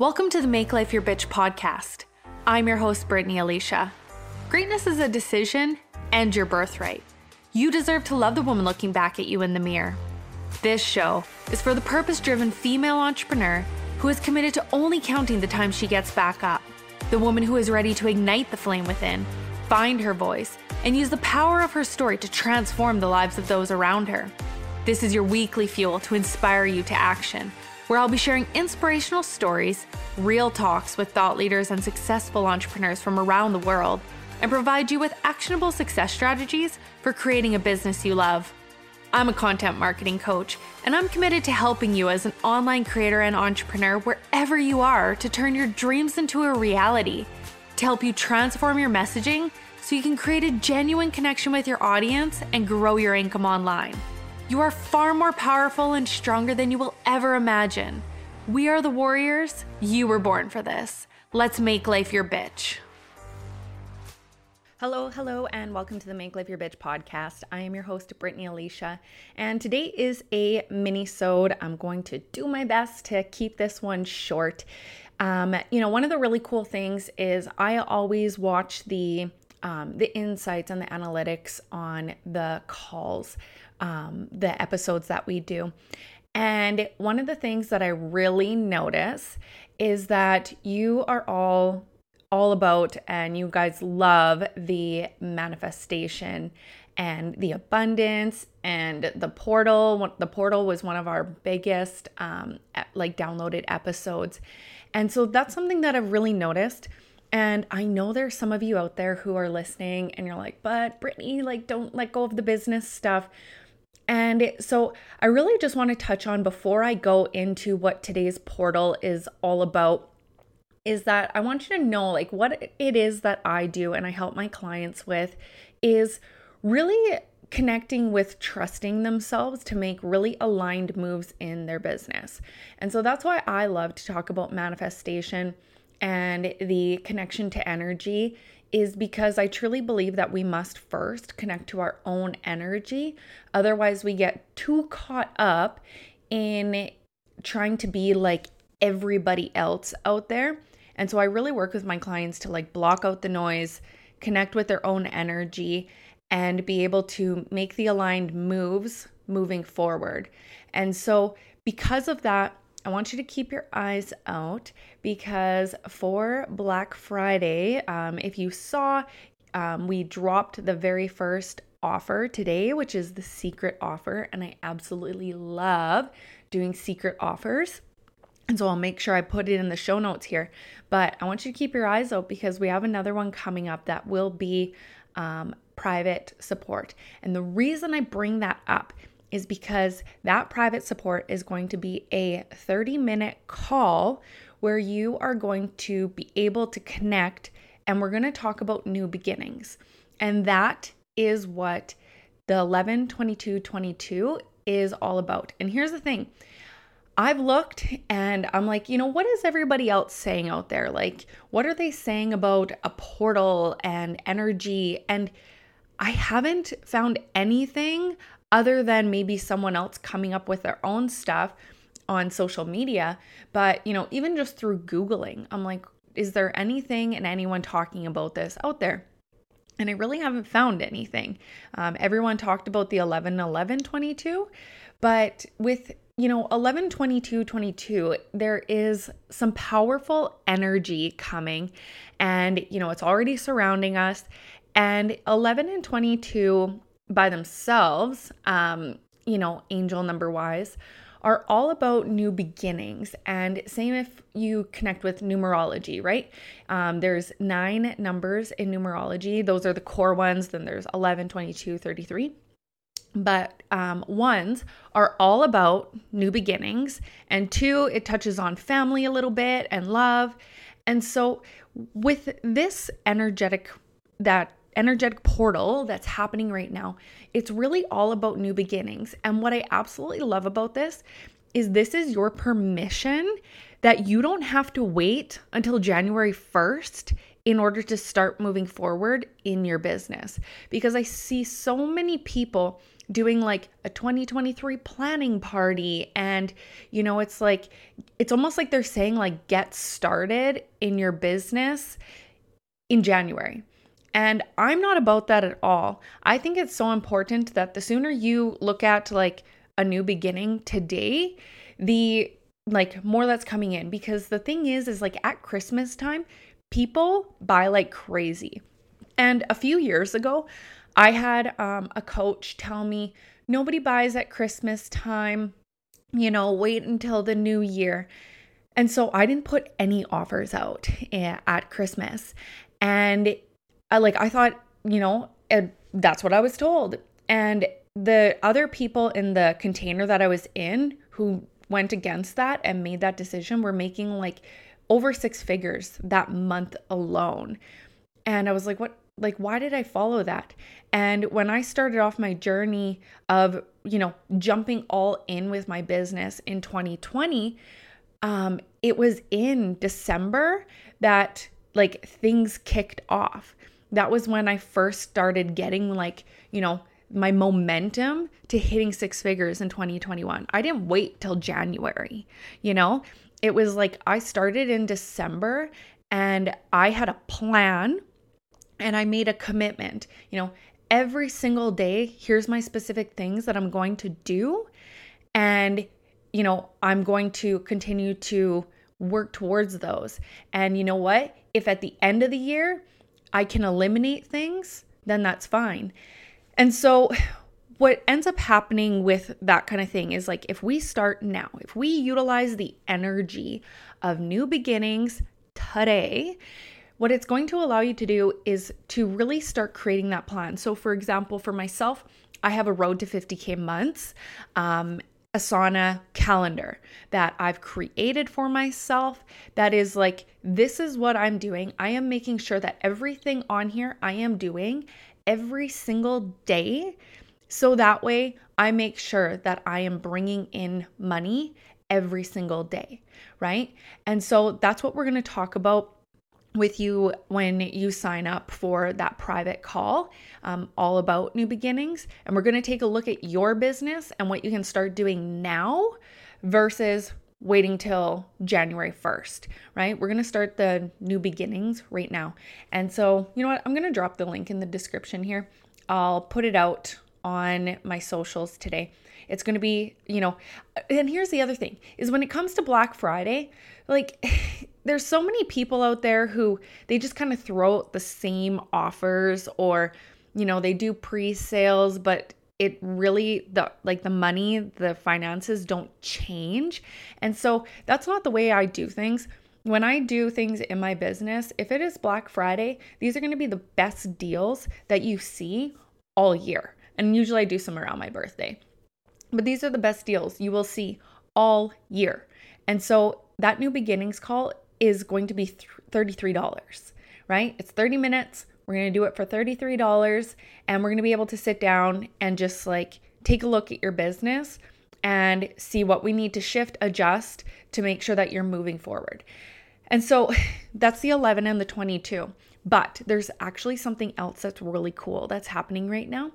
Welcome to the Make Life Your Bitch podcast. I'm your host, Brittany Alicia. Greatness is a decision and your birthright. You deserve to love the woman looking back at you in the mirror. This show is for the purpose driven female entrepreneur who is committed to only counting the time she gets back up. The woman who is ready to ignite the flame within, find her voice, and use the power of her story to transform the lives of those around her. This is your weekly fuel to inspire you to action where I'll be sharing inspirational stories, real talks with thought leaders and successful entrepreneurs from around the world, and provide you with actionable success strategies for creating a business you love. I'm a content marketing coach, and I'm committed to helping you as an online creator and entrepreneur wherever you are to turn your dreams into a reality, to help you transform your messaging so you can create a genuine connection with your audience and grow your income online. You are far more powerful and stronger than you will ever imagine. We are the warriors. You were born for this. Let's make life your bitch. Hello, hello, and welcome to the Make Life Your Bitch podcast. I am your host, Brittany Alicia, and today is a mini-sode. I'm going to do my best to keep this one short. Um, you know, one of the really cool things is I always watch the um, the insights and the analytics on the calls um, the episodes that we do. And one of the things that I really notice is that you are all all about and you guys love the manifestation and the abundance and the portal the portal was one of our biggest um, like downloaded episodes and so that's something that i've really noticed and I know there's some of you out there who are listening and you're like, but Brittany, like, don't let go of the business stuff. And so I really just want to touch on before I go into what today's portal is all about is that I want you to know like what it is that I do and I help my clients with is really connecting with trusting themselves to make really aligned moves in their business. And so that's why I love to talk about manifestation and the connection to energy is because I truly believe that we must first connect to our own energy. Otherwise, we get too caught up in trying to be like everybody else out there. And so I really work with my clients to like block out the noise, connect with their own energy, and be able to make the aligned moves moving forward. And so, because of that, I want you to keep your eyes out because for Black Friday, um, if you saw, um, we dropped the very first offer today, which is the secret offer. And I absolutely love doing secret offers. And so I'll make sure I put it in the show notes here. But I want you to keep your eyes out because we have another one coming up that will be um, private support. And the reason I bring that up is because that private support is going to be a 30 minute call where you are going to be able to connect and we're going to talk about new beginnings. And that is what the 11 22 22 is all about. And here's the thing I've looked and I'm like, you know, what is everybody else saying out there? Like, what are they saying about a portal and energy? And I haven't found anything other than maybe someone else coming up with their own stuff on social media. But, you know, even just through Googling, I'm like, is there anything and anyone talking about this out there? And I really haven't found anything. Um, everyone talked about the 11 11 22, but with you know 11 22 22 there is some powerful energy coming and you know it's already surrounding us and 11 and 22 by themselves, um, you know, angel number wise, are all about new beginnings. And same if you connect with numerology, right? Um, there's nine numbers in numerology. Those are the core ones. Then there's 11, 22, 33. But um, ones are all about new beginnings. And two, it touches on family a little bit and love. And so, with this energetic, that energetic portal that's happening right now. It's really all about new beginnings. And what I absolutely love about this is this is your permission that you don't have to wait until January 1st in order to start moving forward in your business. Because I see so many people doing like a 2023 planning party. And, you know, it's like, it's almost like they're saying, like, get started in your business in January. And I'm not about that at all. I think it's so important that the sooner you look at like a new beginning today, the like more that's coming in because the thing is is like at Christmas time, people buy like crazy. And a few years ago, I had um, a coach tell me nobody buys at Christmas time, you know, wait until the new year. And so I didn't put any offers out eh, at Christmas. And I like I thought, you know, that's what I was told. And the other people in the container that I was in who went against that and made that decision were making like over six figures that month alone. And I was like, what like why did I follow that? And when I started off my journey of, you know, jumping all in with my business in 2020, um it was in December that like things kicked off that was when I first started getting like, you know, my momentum to hitting six figures in 2021. I didn't wait till January, you know? It was like I started in December and I had a plan and I made a commitment. You know, every single day, here's my specific things that I'm going to do. And, you know, I'm going to continue to work towards those. And you know what? If at the end of the year, I can eliminate things, then that's fine. And so, what ends up happening with that kind of thing is like if we start now, if we utilize the energy of new beginnings today, what it's going to allow you to do is to really start creating that plan. So, for example, for myself, I have a road to 50K months. Um, Asana calendar that I've created for myself that is like, this is what I'm doing. I am making sure that everything on here I am doing every single day. So that way I make sure that I am bringing in money every single day, right? And so that's what we're going to talk about with you when you sign up for that private call, um, all about new beginnings. And we're going to take a look at your business and what you can start doing now versus waiting till January 1st, right? We're going to start the new beginnings right now. And so, you know what? I'm going to drop the link in the description here. I'll put it out on my socials today. It's going to be, you know, and here's the other thing is when it comes to Black Friday, like there's so many people out there who they just kind of throw out the same offers or you know they do pre-sales but it really the like the money the finances don't change. And so that's not the way i do things. When i do things in my business if it is black friday these are going to be the best deals that you see all year. And usually i do some around my birthday. But these are the best deals you will see all year. And so that new beginnings call is going to be $33, right? It's 30 minutes. We're going to do it for $33 and we're going to be able to sit down and just like take a look at your business and see what we need to shift, adjust to make sure that you're moving forward. And so that's the 11 and the 22. But there's actually something else that's really cool that's happening right now.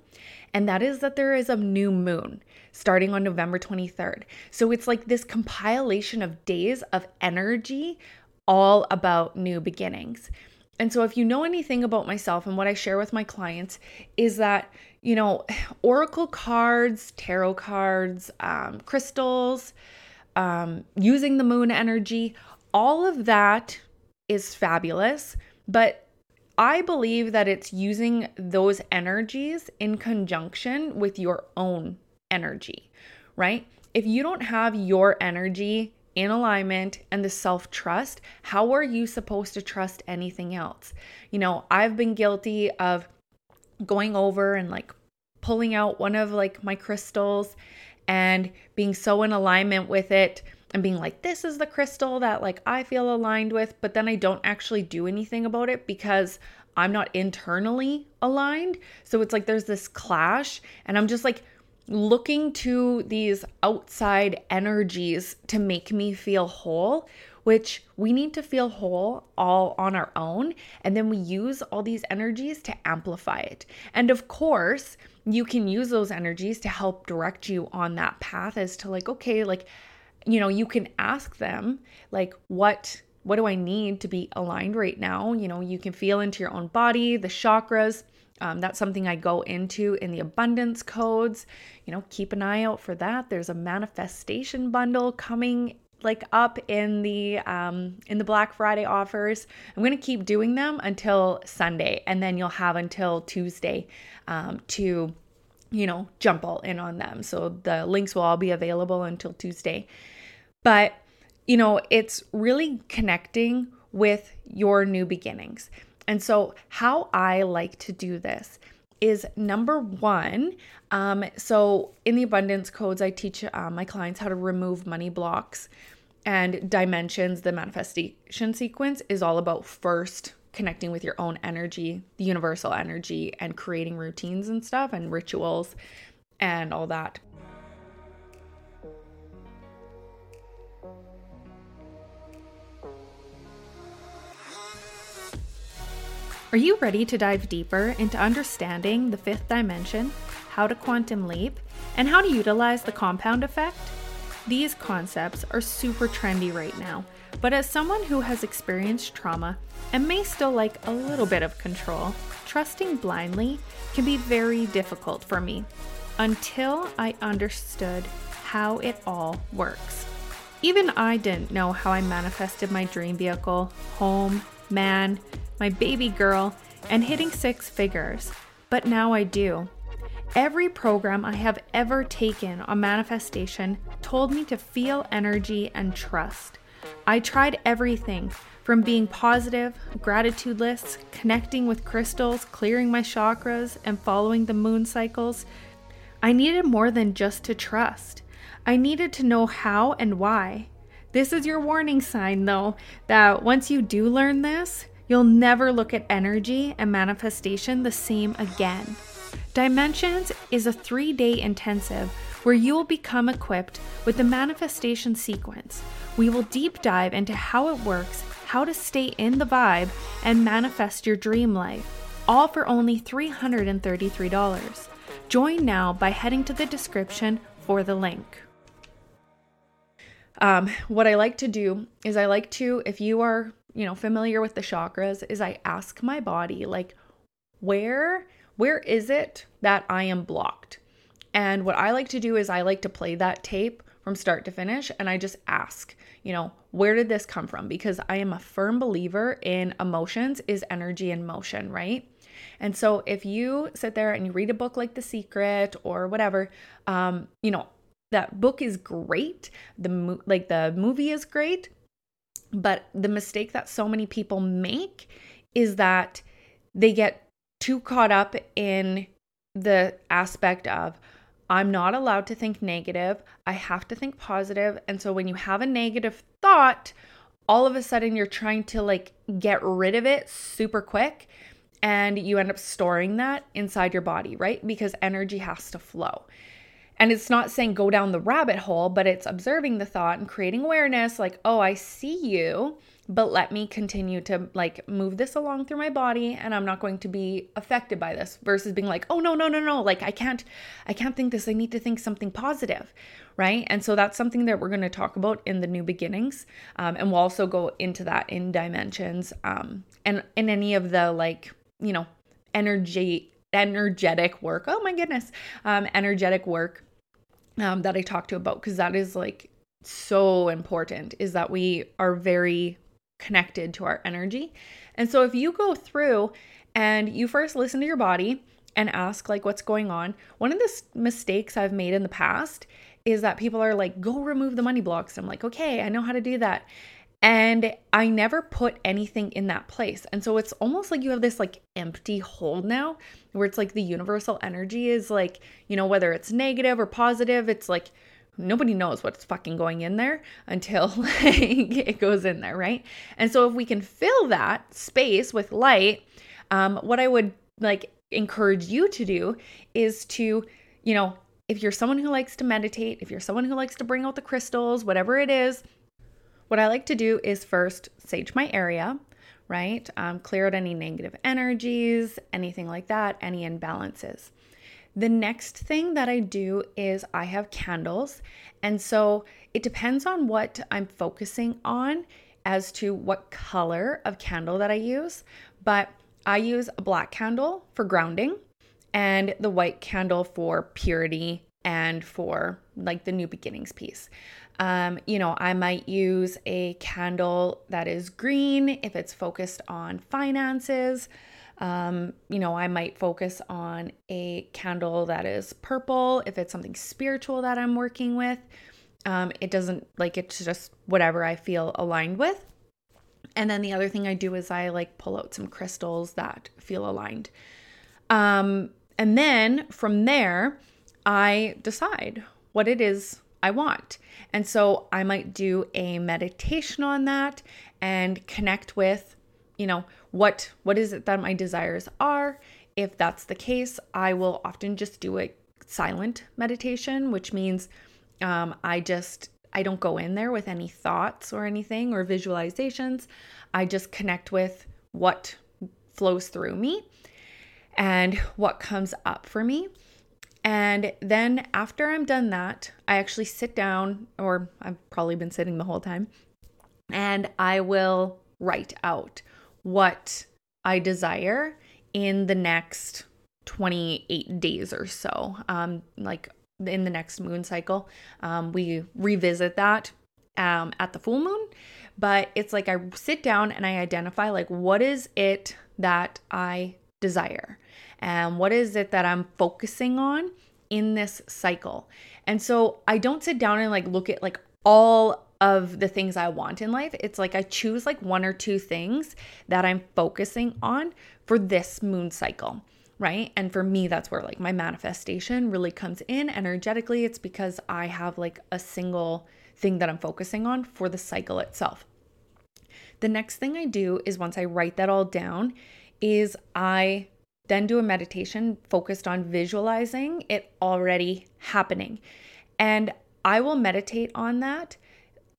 And that is that there is a new moon starting on November 23rd. So it's like this compilation of days of energy all about new beginnings. And so, if you know anything about myself and what I share with my clients, is that, you know, oracle cards, tarot cards, um, crystals, um, using the moon energy, all of that is fabulous. But I believe that it's using those energies in conjunction with your own energy, right? If you don't have your energy in alignment and the self trust, how are you supposed to trust anything else? You know, I've been guilty of going over and like pulling out one of like my crystals and being so in alignment with it and being like this is the crystal that like I feel aligned with but then I don't actually do anything about it because I'm not internally aligned so it's like there's this clash and I'm just like looking to these outside energies to make me feel whole, which we need to feel whole all on our own. And then we use all these energies to amplify it. And of course, you can use those energies to help direct you on that path as to like, okay, like, you know, you can ask them, like, what what do I need to be aligned right now? You know, you can feel into your own body, the chakras. Um, that's something I go into in the abundance codes. You know, keep an eye out for that. There's a manifestation bundle coming like up in the um, in the Black Friday offers. I'm gonna keep doing them until Sunday, and then you'll have until Tuesday um, to you know jump all in on them. So the links will all be available until Tuesday. But you know, it's really connecting with your new beginnings. And so, how I like to do this is number one. Um, so, in the abundance codes, I teach uh, my clients how to remove money blocks and dimensions. The manifestation sequence is all about first connecting with your own energy, the universal energy, and creating routines and stuff and rituals and all that. Are you ready to dive deeper into understanding the fifth dimension, how to quantum leap, and how to utilize the compound effect? These concepts are super trendy right now, but as someone who has experienced trauma and may still like a little bit of control, trusting blindly can be very difficult for me until I understood how it all works. Even I didn't know how I manifested my dream vehicle, home, man, my baby girl, and hitting six figures, but now I do. Every program I have ever taken on manifestation told me to feel energy and trust. I tried everything from being positive, gratitude lists, connecting with crystals, clearing my chakras, and following the moon cycles. I needed more than just to trust. I needed to know how and why. This is your warning sign, though, that once you do learn this, You'll never look at energy and manifestation the same again. Dimensions is a three day intensive where you will become equipped with the manifestation sequence. We will deep dive into how it works, how to stay in the vibe, and manifest your dream life, all for only $333. Join now by heading to the description for the link. Um, what I like to do is I like to, if you are you know, familiar with the chakras is I ask my body like where where is it that I am blocked? And what I like to do is I like to play that tape from start to finish and I just ask, you know, where did this come from? Because I am a firm believer in emotions is energy in motion, right? And so if you sit there and you read a book like The Secret or whatever, um, you know, that book is great. The mo- like the movie is great, but the mistake that so many people make is that they get too caught up in the aspect of, I'm not allowed to think negative. I have to think positive. And so when you have a negative thought, all of a sudden you're trying to like get rid of it super quick and you end up storing that inside your body, right? Because energy has to flow. And it's not saying go down the rabbit hole, but it's observing the thought and creating awareness like, oh, I see you, but let me continue to like move this along through my body and I'm not going to be affected by this versus being like, oh, no, no, no, no, like I can't, I can't think this. I need to think something positive. Right. And so that's something that we're going to talk about in the new beginnings. Um, and we'll also go into that in dimensions um, and in any of the like, you know, energy energetic work. Oh my goodness. Um, energetic work um, that I talked to about because that is like so important is that we are very connected to our energy. And so if you go through and you first listen to your body and ask like what's going on, one of the mistakes I've made in the past is that people are like go remove the money blocks. I'm like, "Okay, I know how to do that." And I never put anything in that place. And so it's almost like you have this like empty hole now where it's like the universal energy is like, you know, whether it's negative or positive, it's like nobody knows what's fucking going in there until like it goes in there, right? And so if we can fill that space with light, um, what I would like encourage you to do is to, you know, if you're someone who likes to meditate, if you're someone who likes to bring out the crystals, whatever it is, what I like to do is first sage my area, right? Um, clear out any negative energies, anything like that, any imbalances. The next thing that I do is I have candles. And so it depends on what I'm focusing on as to what color of candle that I use. But I use a black candle for grounding and the white candle for purity and for like the new beginnings piece. Um, you know, I might use a candle that is green if it's focused on finances. Um, you know, I might focus on a candle that is purple if it's something spiritual that I'm working with. Um, it doesn't like it's just whatever I feel aligned with. And then the other thing I do is I like pull out some crystals that feel aligned. Um, and then from there, I decide what it is I want. And so I might do a meditation on that and connect with, you know, what what is it that my desires are? If that's the case, I will often just do a silent meditation, which means um, I just I don't go in there with any thoughts or anything or visualizations. I just connect with what flows through me and what comes up for me. And then after I'm done that, I actually sit down, or I've probably been sitting the whole time, and I will write out what I desire in the next 28 days or so. Um, like in the next moon cycle, um, we revisit that um, at the full moon. But it's like I sit down and I identify like what is it that I desire and what is it that I'm focusing on in this cycle. And so I don't sit down and like look at like all of the things I want in life. It's like I choose like one or two things that I'm focusing on for this moon cycle, right? And for me, that's where like my manifestation really comes in energetically. It's because I have like a single thing that I'm focusing on for the cycle itself. The next thing I do is once I write that all down, is I then do a meditation focused on visualizing it already happening. And I will meditate on that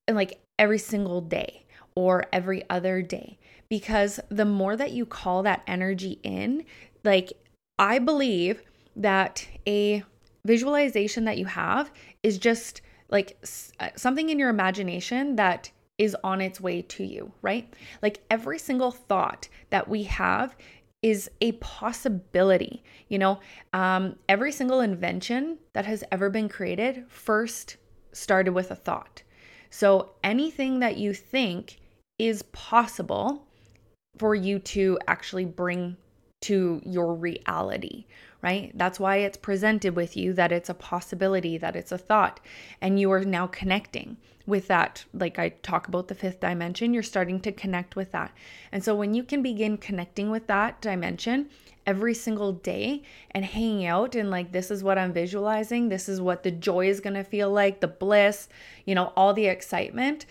like every single day or every other day because the more that you call that energy in, like I believe that a visualization that you have is just like uh, something in your imagination that is on its way to you, right? Like every single thought that we have is a possibility. You know, um, every single invention that has ever been created first started with a thought. So anything that you think is possible for you to actually bring to your reality, right? That's why it's presented with you that it's a possibility, that it's a thought, and you are now connecting with that. Like I talk about the fifth dimension, you're starting to connect with that. And so when you can begin connecting with that dimension every single day and hanging out and like, this is what I'm visualizing, this is what the joy is going to feel like, the bliss, you know, all the excitement,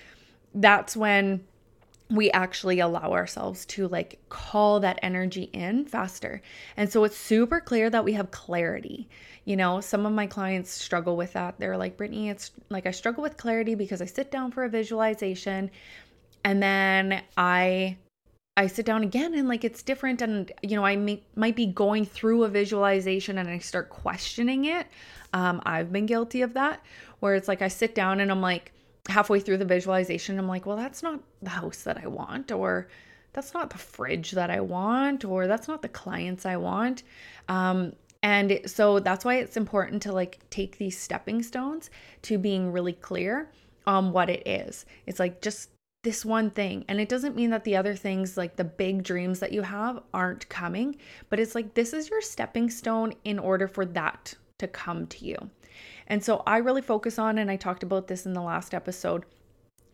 that's when we actually allow ourselves to like call that energy in faster. And so it's super clear that we have clarity. You know, some of my clients struggle with that. They're like, Brittany, it's like I struggle with clarity because I sit down for a visualization and then I I sit down again and like it's different and you know I may, might be going through a visualization and I start questioning it. Um, I've been guilty of that where it's like I sit down and I'm like halfway through the visualization, I'm like, well, that's not the house that I want, or that's not the fridge that I want, or that's not the clients I want. Um, and so that's why it's important to like take these stepping stones to being really clear on what it is. It's like just this one thing. And it doesn't mean that the other things, like the big dreams that you have, aren't coming, but it's like this is your stepping stone in order for that to come to you. And so I really focus on, and I talked about this in the last episode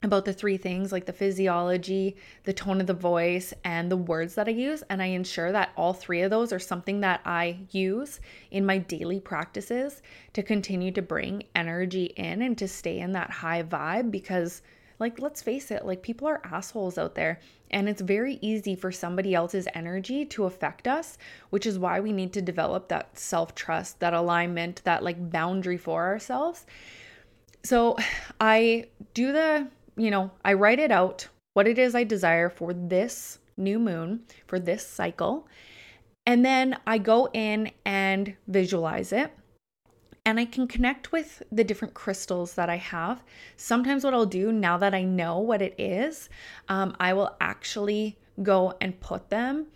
about the three things like the physiology, the tone of the voice, and the words that I use. And I ensure that all three of those are something that I use in my daily practices to continue to bring energy in and to stay in that high vibe because like, let's face it, like, people are assholes out there. And it's very easy for somebody else's energy to affect us, which is why we need to develop that self trust, that alignment, that like boundary for ourselves. So I do the, you know, I write it out what it is I desire for this new moon, for this cycle. And then I go in and visualize it and I can connect with the different crystals that I have. Sometimes, what I'll do now that I know what it is, um, I will actually go and put them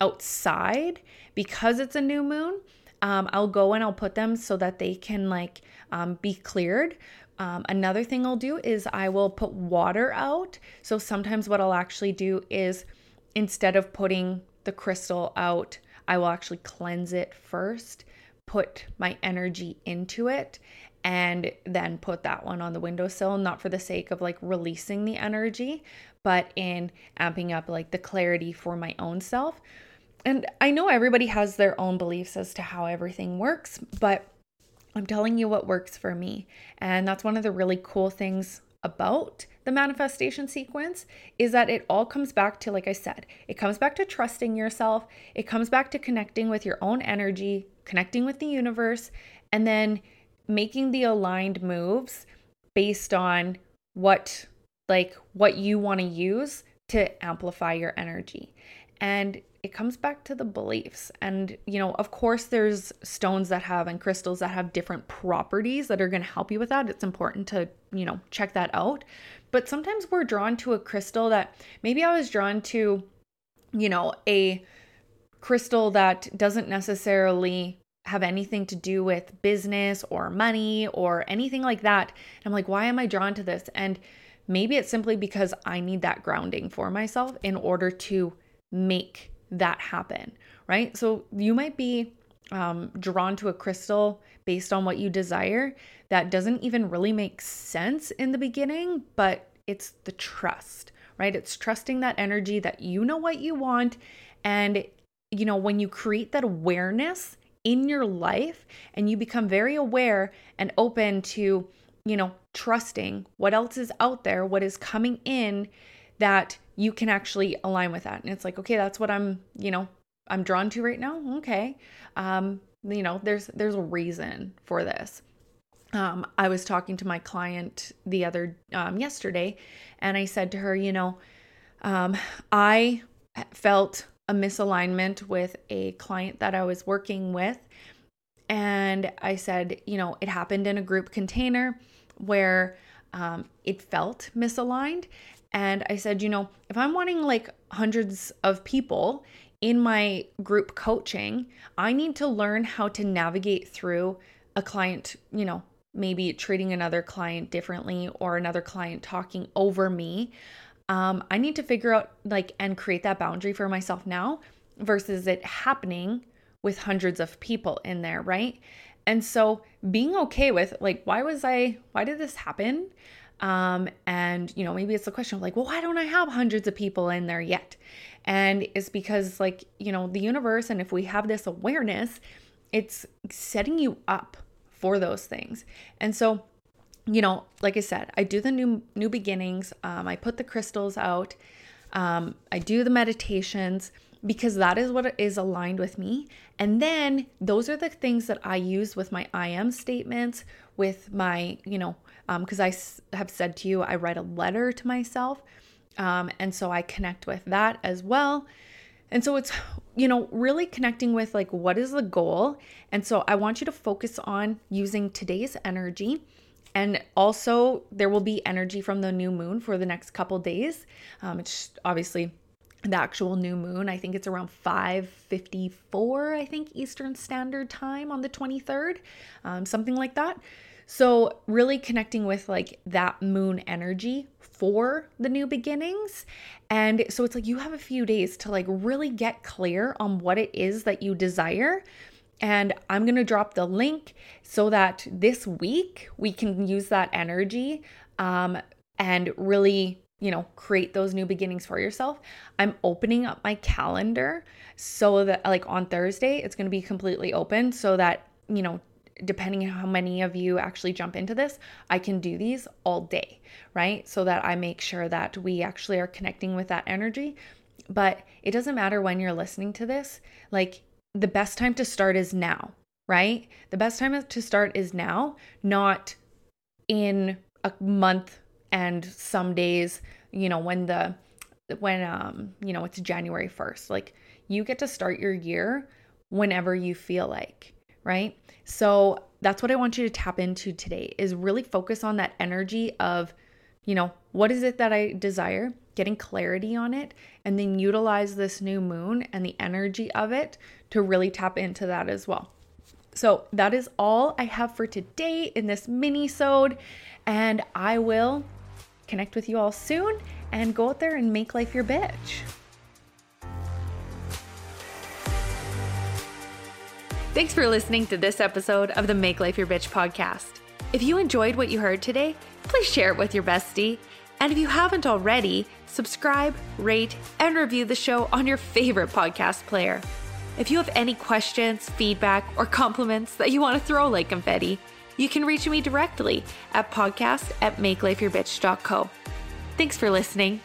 outside because it's a new moon. Um, I'll go and I'll put them so that they can like um, be cleared. Um, another thing I'll do is I will put water out. So sometimes what I'll actually do is instead of putting the crystal out, I will actually cleanse it first, put my energy into it, and then put that one on the windowsill, not for the sake of like releasing the energy, but in amping up like the clarity for my own self. And I know everybody has their own beliefs as to how everything works, but I'm telling you what works for me. And that's one of the really cool things about the manifestation sequence is that it all comes back to, like I said, it comes back to trusting yourself. It comes back to connecting with your own energy, connecting with the universe, and then making the aligned moves based on what like what you want to use to amplify your energy. And it comes back to the beliefs. And, you know, of course, there's stones that have and crystals that have different properties that are going to help you with that. It's important to, you know, check that out. But sometimes we're drawn to a crystal that maybe I was drawn to, you know, a crystal that doesn't necessarily have anything to do with business or money or anything like that. And I'm like, why am I drawn to this? And maybe it's simply because I need that grounding for myself in order to make that happen, right? So you might be um, drawn to a crystal based on what you desire that doesn't even really make sense in the beginning, but it's the trust, right? It's trusting that energy that you know what you want. And, you know, when you create that awareness in your life and you become very aware and open to, you know, trusting what else is out there, what is coming in that you can actually align with that. And it's like, okay, that's what I'm, you know, I'm drawn to right now. Okay. Um, you know, there's there's a reason for this. Um, I was talking to my client the other um, yesterday, and I said to her, you know, um, I felt a misalignment with a client that I was working with, and I said, you know, it happened in a group container where um, it felt misaligned, and I said, you know, if I'm wanting like hundreds of people in my group coaching, I need to learn how to navigate through a client, you know, maybe treating another client differently or another client talking over me. Um, I need to figure out like and create that boundary for myself now versus it happening with hundreds of people in there, right? And so being okay with like, why was I, why did this happen? Um, and, you know, maybe it's a question of like, well, why don't I have hundreds of people in there yet? And it's because, like, you know, the universe, and if we have this awareness, it's setting you up for those things. And so, you know, like I said, I do the new new beginnings. Um, I put the crystals out. Um, I do the meditations because that is what is aligned with me. And then those are the things that I use with my I am statements, with my, you know, because um, I have said to you, I write a letter to myself. Um, and so I connect with that as well. And so it's, you know, really connecting with like, what is the goal? And so I want you to focus on using today's energy. And also, there will be energy from the new moon for the next couple days. Um, it's obviously the actual new moon. I think it's around 5:54, I think Eastern Standard Time on the 23rd, um, something like that. So, really connecting with like that moon energy for the new beginnings. And so it's like you have a few days to like really get clear on what it is that you desire. And I'm going to drop the link so that this week we can use that energy um, and really, you know, create those new beginnings for yourself. I'm opening up my calendar so that, like, on Thursday, it's going to be completely open so that, you know, depending on how many of you actually jump into this, I can do these all day, right? So that I make sure that we actually are connecting with that energy. But it doesn't matter when you're listening to this, like the best time to start is now, right? The best time to start is now, not in a month and some days, you know, when the when um, you know, it's January 1st. Like you get to start your year whenever you feel like, right? So that's what I want you to tap into today is really focus on that energy of, you know, what is it that I desire? Getting clarity on it and then utilize this new moon and the energy of it to really tap into that as well. So that is all I have for today in this mini-sode and I will connect with you all soon and go out there and make life your bitch. Thanks for listening to this episode of the Make Life Your Bitch podcast. If you enjoyed what you heard today, please share it with your bestie. And if you haven't already, subscribe, rate, and review the show on your favorite podcast player. If you have any questions, feedback, or compliments that you want to throw like confetti, you can reach me directly at podcast at makelifeyourbitch.co. Thanks for listening.